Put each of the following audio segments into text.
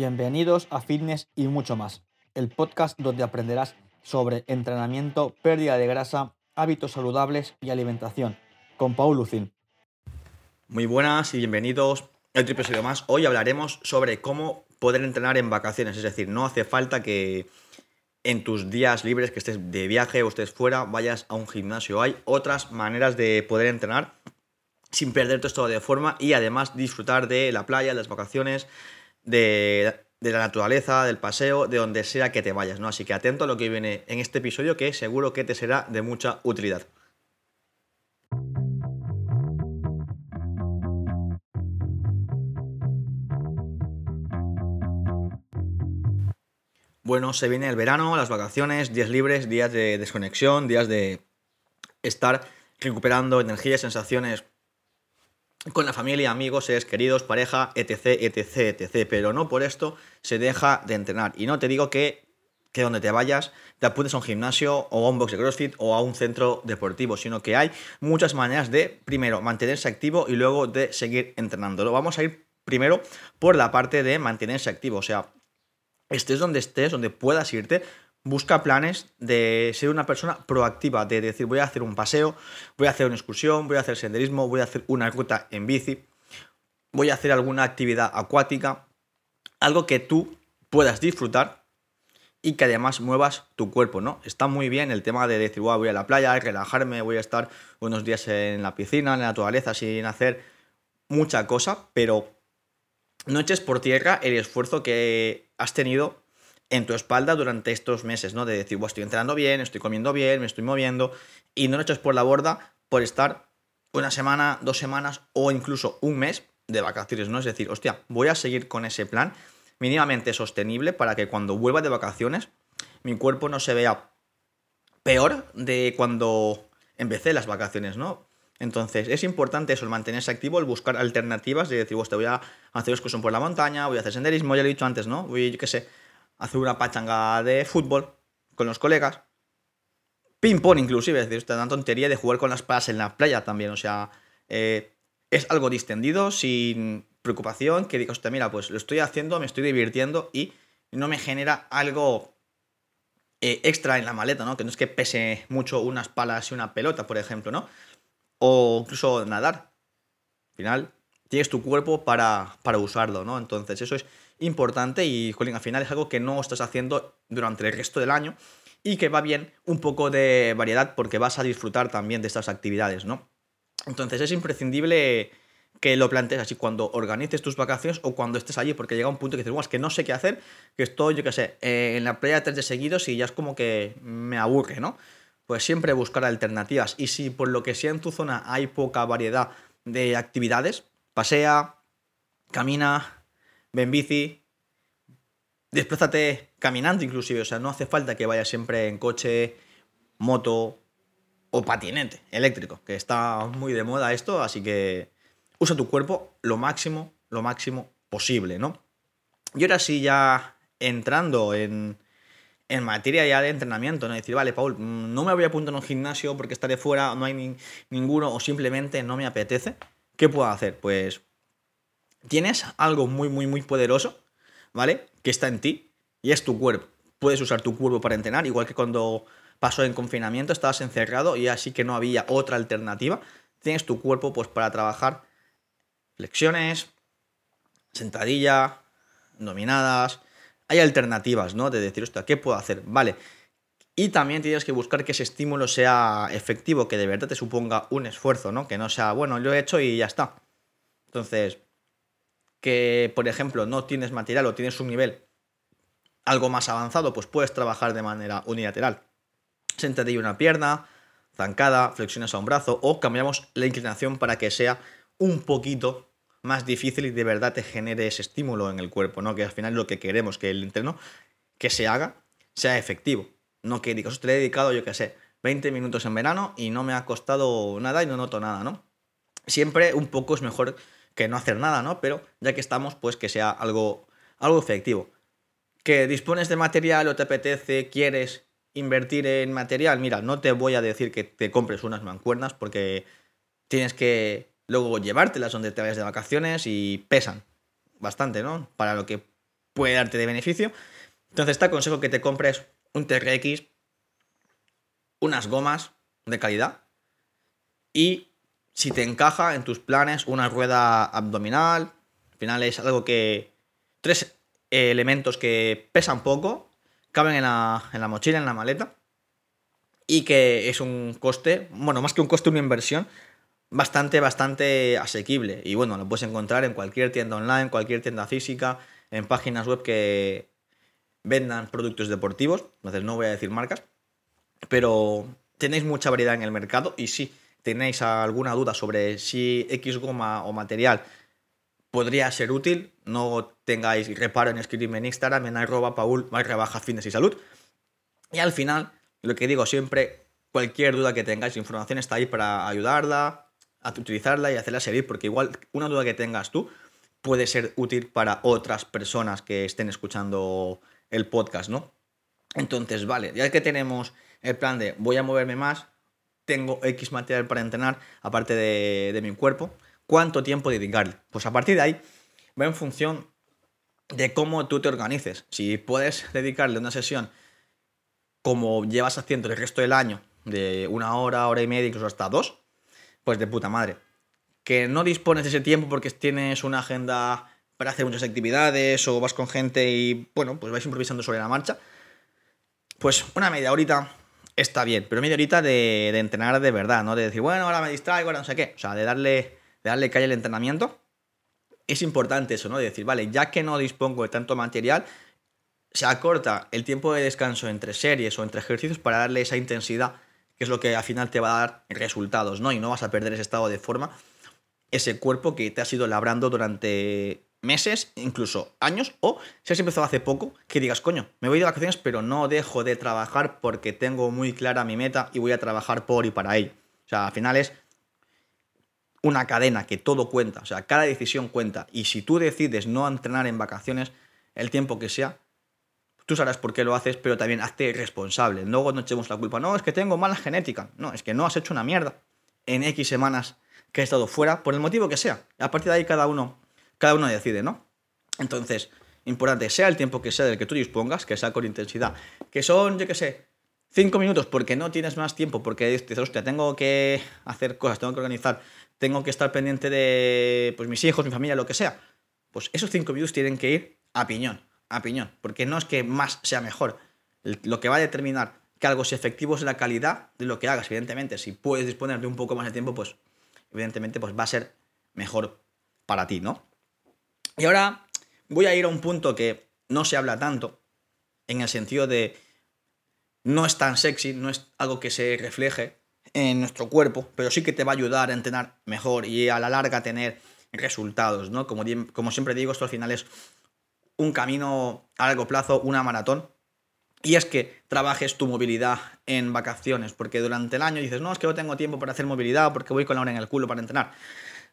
Bienvenidos a Fitness y mucho más, el podcast donde aprenderás sobre entrenamiento, pérdida de grasa, hábitos saludables y alimentación, con Paul Lucin. Muy buenas y bienvenidos a otro episodio más. Hoy hablaremos sobre cómo poder entrenar en vacaciones, es decir, no hace falta que en tus días libres, que estés de viaje o estés fuera, vayas a un gimnasio. Hay otras maneras de poder entrenar sin perder todo esto de forma y además disfrutar de la playa, las vacaciones, de, la naturaleza, del paseo, de donde sea que te vayas, ¿no? Así que atento a lo que viene en este episodio que seguro que te será de mucha utilidad. Bueno, se viene el verano, las vacaciones, días libres, días de desconexión, días de estar recuperando energía, sensaciones con la familia, amigos, seres queridos, pareja, etc, etc, etc. Pero no por esto se deja de entrenar. Y no te digo que, que donde te vayas te apuntes a un gimnasio o a un box de CrossFit o a un centro deportivo, sino que hay muchas maneras de, primero, mantenerse activo y luego de seguir entrenándolo. Vamos a ir primero por la parte de mantenerse activo. O sea, estés donde estés, donde puedas irte, busca planes de ser una persona proactiva, de decir voy a hacer un paseo, voy a hacer una excursión, voy a hacer senderismo, voy a hacer una ruta en bici, voy a hacer alguna actividad acuática, algo que tú puedas disfrutar y que además muevas tu cuerpo, ¿no? Está muy bien el tema de decir, voy a la playa, relajarme, voy a estar unos días en la piscina, en la naturaleza, sin hacer mucha cosa, pero no eches por tierra el esfuerzo que has tenido en tu espalda durante estos meses, ¿no? De decir, bueno, estoy entrenando bien, estoy comiendo bien, me estoy moviendo, y no lo eches por la borda por estar una semana, dos semanas o incluso un mes de vacaciones, ¿no? Es decir, hostia, voy a seguir con ese plan mínimamente sostenible para que cuando vuelva de vacaciones mi cuerpo no se vea peor de cuando empecé las vacaciones, ¿no? Entonces, es importante eso, el mantenerse activo, el buscar alternativas, de decir, te voy a hacer excursión por la montaña, voy a hacer senderismo, ya lo he dicho antes, ¿no? Voy, qué sé, hacer una pachanga de fútbol con los colegas. Ping-pong inclusive, es decir, esta tontería de jugar con las palas en la playa también, o sea, eh, es algo distendido, sin preocupación, que digas, mira, pues lo estoy haciendo, me estoy divirtiendo y no me genera algo eh, extra en la maleta, ¿no? Que no es que pese mucho unas palas y una pelota, por ejemplo, ¿no? O incluso nadar. Al final, tienes tu cuerpo para, para usarlo, ¿no? Entonces, eso es importante y, jolín, al final es algo que no estás haciendo durante el resto del año y que va bien un poco de variedad porque vas a disfrutar también de estas actividades, ¿no? Entonces es imprescindible que lo plantees así cuando organices tus vacaciones o cuando estés allí, porque llega un punto que dices, es que no sé qué hacer, que estoy, yo qué sé, eh, en la playa tres de seguidos y ya es como que me aburre, ¿no? Pues siempre buscar alternativas. Y si por lo que sea en tu zona hay poca variedad de actividades, pasea, camina, ven bici, desplázate caminando inclusive, o sea, no hace falta que vayas siempre en coche, moto o patinete eléctrico, que está muy de moda esto, así que usa tu cuerpo lo máximo, lo máximo posible, ¿no? Y ahora sí, ya entrando en, en materia ya de entrenamiento, ¿no? Decir, vale, Paul, mm, no me voy a apuntar en un gimnasio porque estaré fuera, no hay ninguno, o simplemente no me apetece. ¿Qué puedo hacer? Pues tienes algo muy, muy, muy poderoso, ¿vale? Que está en ti y es tu cuerpo. Puedes usar tu cuerpo para entrenar, igual que cuando pasó en confinamiento, estabas encerrado y así que no había otra alternativa. Tienes tu cuerpo pues para trabajar flexiones, sentadilla, dominadas. Hay alternativas, ¿no? De decir, hostia, ¿qué puedo hacer? Vale. Y también tienes que buscar que ese estímulo sea efectivo, que de verdad te suponga un esfuerzo, ¿no? Que no sea, bueno, lo he hecho y ya está. Entonces, que, por ejemplo, no tienes material o tienes un nivel algo más avanzado, pues puedes trabajar de manera unilateral. Sentadilla una pierna, zancada, flexiones a un brazo o cambiamos la inclinación para que sea un poquito más difícil y de verdad te genere ese estímulo en el cuerpo, ¿no? Que al final lo que queremos, que el entreno que se haga sea efectivo. No que digas, te he dedicado, yo qué sé, 20 minutos en verano y no me ha costado nada y no noto nada, ¿no? Siempre un poco es mejor que no hacer nada, ¿no? Pero ya que estamos, pues que sea algo, algo efectivo. Que dispones de material o te apetece, quieres invertir en material, mira, no te voy a decir que te compres unas mancuernas porque tienes que luego llevártelas donde te vayas de vacaciones y pesan bastante, ¿no? Para lo que puede darte de beneficio. Entonces te aconsejo que te compres un TRX, unas gomas de calidad y si te encaja en tus planes una rueda abdominal, al final es algo que... Tres elementos que pesan poco, caben en la, en la mochila, en la maleta y que es un coste, bueno, más que un coste, una inversión bastante, bastante asequible. Y bueno, lo puedes encontrar en cualquier tienda online, cualquier tienda física, en páginas web que vendan productos deportivos. Entonces no voy a decir marcas, pero tenéis mucha variedad en el mercado y si tenéis alguna duda sobre si X goma o material podría ser útil, no tengáis reparo en escribirme en Instagram en arroba paul baja fitness y salud. Y al final, lo que digo siempre, cualquier duda que tengáis, información está ahí para ayudarla, a utilizarla y hacerla servir, porque igual una duda que tengas tú puede ser útil para otras personas que estén escuchando el podcast, ¿no? Entonces, vale, ya que tenemos el plan de voy a moverme más, tengo X material para entrenar, aparte de, de mi cuerpo, ¿cuánto tiempo dedicarle? Pues a partir de ahí va en función de cómo tú te organices. Si puedes dedicarle una sesión como llevas haciendo el resto del año, de una hora, hora y media, incluso hasta dos, pues de puta madre. Que no dispones de ese tiempo porque tienes una agenda para hacer muchas actividades o vas con gente y, bueno, pues vais improvisando sobre la marcha. Pues una media horita está bien, pero media horita de, de entrenar de verdad, ¿no? De decir, bueno, ahora me distraigo, ahora no sé qué. O sea, de darle, de darle calle al entrenamiento. Es importante eso, ¿no? De decir, vale, ya que no dispongo de tanto material, se acorta el tiempo de descanso entre series o entre ejercicios para darle esa intensidad, que es lo que al final te va a dar resultados, ¿no? Y no vas a perder ese estado de forma, ese cuerpo que te has ido labrando durante meses, incluso años, o si has empezado hace poco, que digas, coño, me voy de vacaciones, pero no dejo de trabajar porque tengo muy clara mi meta y voy a trabajar por y para ello. O sea, al final es una cadena que todo cuenta, o sea, cada decisión cuenta. Y si tú decides no entrenar en vacaciones, el tiempo que sea, tú sabrás por qué lo haces, pero también hazte responsable. Luego no echemos la culpa. No, es que tengo mala genética. No, es que no has hecho una mierda en X semanas que he estado fuera, por el motivo que sea. A partir de ahí cada uno, cada uno decide, ¿no? Entonces, importante, sea el tiempo que sea del que tú dispongas, que sea con intensidad, que son, yo qué sé, cinco minutos porque no tienes más tiempo, porque dices, hostia, tengo que hacer cosas, tengo que organizar, tengo que estar pendiente de pues, mis hijos, mi familia, lo que sea. Pues esos cinco minutos tienen que ir a piñón a piñón, porque no es que más sea mejor. Lo que va a determinar que algo sea efectivo es la calidad de lo que hagas, evidentemente. Si puedes disponer de un poco más de tiempo, pues evidentemente pues va a ser mejor para ti, ¿no? Y ahora voy a ir a un punto que no se habla tanto, en el sentido de no es tan sexy, no es algo que se refleje en nuestro cuerpo, pero sí que te va a ayudar a entrenar mejor y a la larga tener resultados, ¿no? Como, como siempre digo, esto al final es un camino a largo plazo, una maratón. Y es que trabajes tu movilidad en vacaciones, porque durante el año dices, no, es que no tengo tiempo para hacer movilidad porque voy con la hora en el culo para entrenar.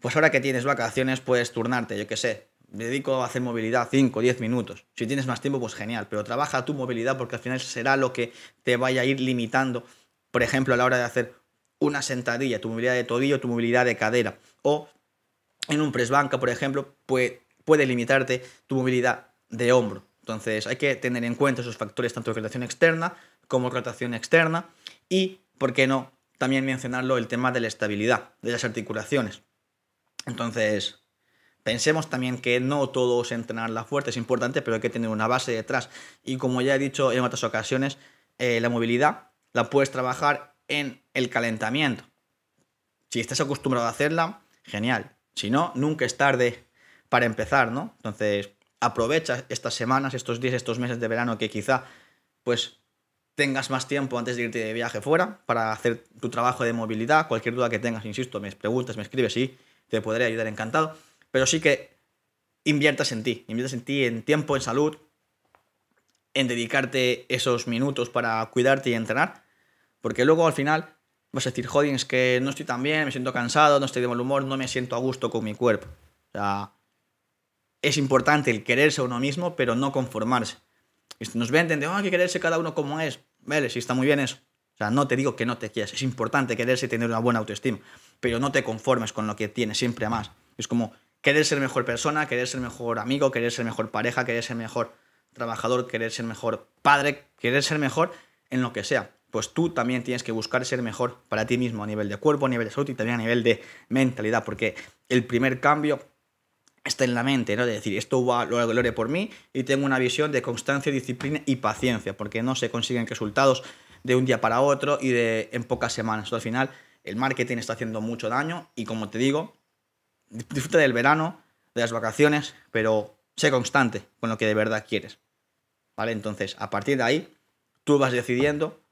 Pues ahora que tienes vacaciones puedes turnarte, yo qué sé, dedico a hacer movilidad 5, 10 minutos. Si tienes más tiempo, pues genial, pero trabaja tu movilidad porque al final será lo que te vaya a ir limitando, por ejemplo, a la hora de hacer una sentadilla, tu movilidad de tobillo, tu movilidad de cadera, o en un press banca, por ejemplo, pues puede limitarte tu movilidad de hombro. Entonces hay que tener en cuenta esos factores tanto de rotación externa como rotación externa y, ¿por qué no? También mencionarlo el tema de la estabilidad de las articulaciones. Entonces, pensemos también que no todo es entrenar la fuerza, es importante, pero hay que tener una base detrás. Y como ya he dicho en otras ocasiones, eh, la movilidad la puedes trabajar en el calentamiento. Si estás acostumbrado a hacerla, genial. Si no, nunca es tarde para empezar, ¿no? Entonces, aprovecha estas semanas, estos días, estos meses de verano que quizá pues tengas más tiempo antes de irte de viaje fuera para hacer tu trabajo de movilidad. Cualquier duda que tengas, insisto, me preguntas, me escribes y te podré ayudar encantado. Pero sí que inviertas en ti, inviertas en ti, en tiempo, en salud, en dedicarte esos minutos para cuidarte y entrenar. Porque luego al final vas a decir, joder, es que no estoy tan bien, me siento cansado, no estoy de mal humor, no me siento a gusto con mi cuerpo. O sea, es importante el quererse a uno mismo, pero no conformarse. Nos venden de, oh, hay que quererse cada uno como es. Vale, si está muy bien eso. O sea, no te digo que no te quieras. Es importante quererse y tener una buena autoestima. Pero no te conformes con lo que tienes, siempre más. Es como querer ser mejor persona, querer ser mejor amigo, querer ser mejor pareja, querer ser mejor trabajador, querer ser mejor padre, querer ser mejor en lo que sea. Pues tú también tienes que buscar ser mejor para ti mismo a nivel de cuerpo, a nivel de salud y también a nivel de mentalidad, porque el primer cambio está en la mente, ¿no? De decir, esto va, lo haré por mí y tengo una visión de constancia, disciplina y paciencia, porque no se consiguen resultados de un día para otro y de en pocas semanas. al final, el marketing está haciendo mucho daño y como te digo, disfruta del verano, de las vacaciones, pero sé constante con lo que de verdad quieres. ¿Vale? Entonces, a partir de ahí, tú vas decidiendo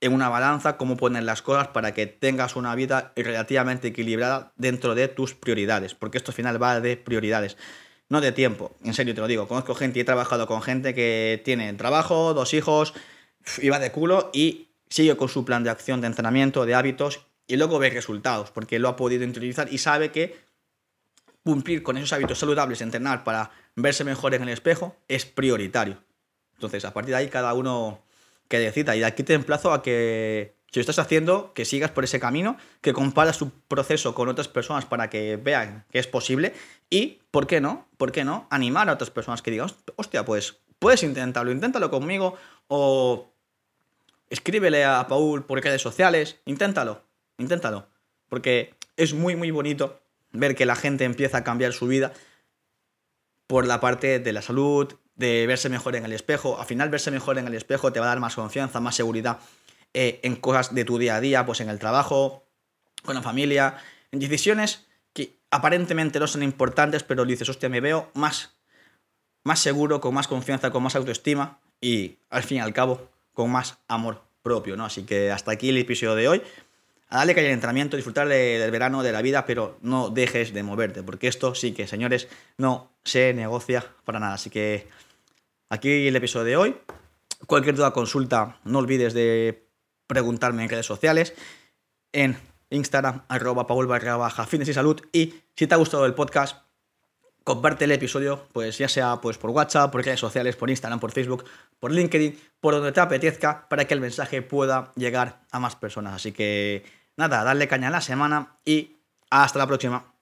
en una balanza cómo poner las cosas para que tengas una vida relativamente equilibrada dentro de tus prioridades, porque esto al final va de prioridades, no de tiempo. En serio te lo digo, conozco gente y he trabajado con gente que tiene trabajo, dos hijos, va de culo y sigue con su plan de acción, de entrenamiento, de hábitos y luego ve resultados, porque lo ha podido interiorizar y sabe que cumplir con esos hábitos saludables, entrenar para verse mejor en el espejo, es prioritario. Entonces, a partir de ahí, cada uno que decida. Y de aquí te emplazo a que, si lo estás haciendo, que sigas por ese camino, que comparas tu proceso con otras personas para que vean que es posible y, ¿por qué no? ¿Por qué no? Animar a otras personas que digan, hostia, pues puedes intentarlo, inténtalo conmigo o escríbele a Paul por redes sociales, inténtalo, inténtalo. Porque es muy, muy bonito ver que la gente empieza a cambiar su vida por la parte de la salud, de verse mejor en el espejo. Al final, verse mejor en el espejo te va a dar más confianza, más seguridad eh, en cosas de tu día a día, pues en el trabajo, con la familia, en decisiones que aparentemente no son importantes, pero dices, hostia, me veo más, más seguro, con más confianza, con más autoestima y al fin y al cabo con más amor propio, ¿no? Así que hasta aquí el episodio de hoy. A darle calle al entrenamiento, disfrutar del verano, de la vida, pero no dejes de moverte, porque esto sí que, señores, no se negocia para nada. Así que aquí el episodio de hoy. Cualquier duda, consulta, no olvides de preguntarme en redes sociales, en Instagram, arroba paul barra y salud. Y si te ha gustado el podcast, comparte el episodio, pues ya sea pues, por WhatsApp, por redes sociales, por Instagram, por Facebook, por LinkedIn, por donde te apetezca, para que el mensaje pueda llegar a más personas. Así que nada, darle caña a la semana y hasta la próxima.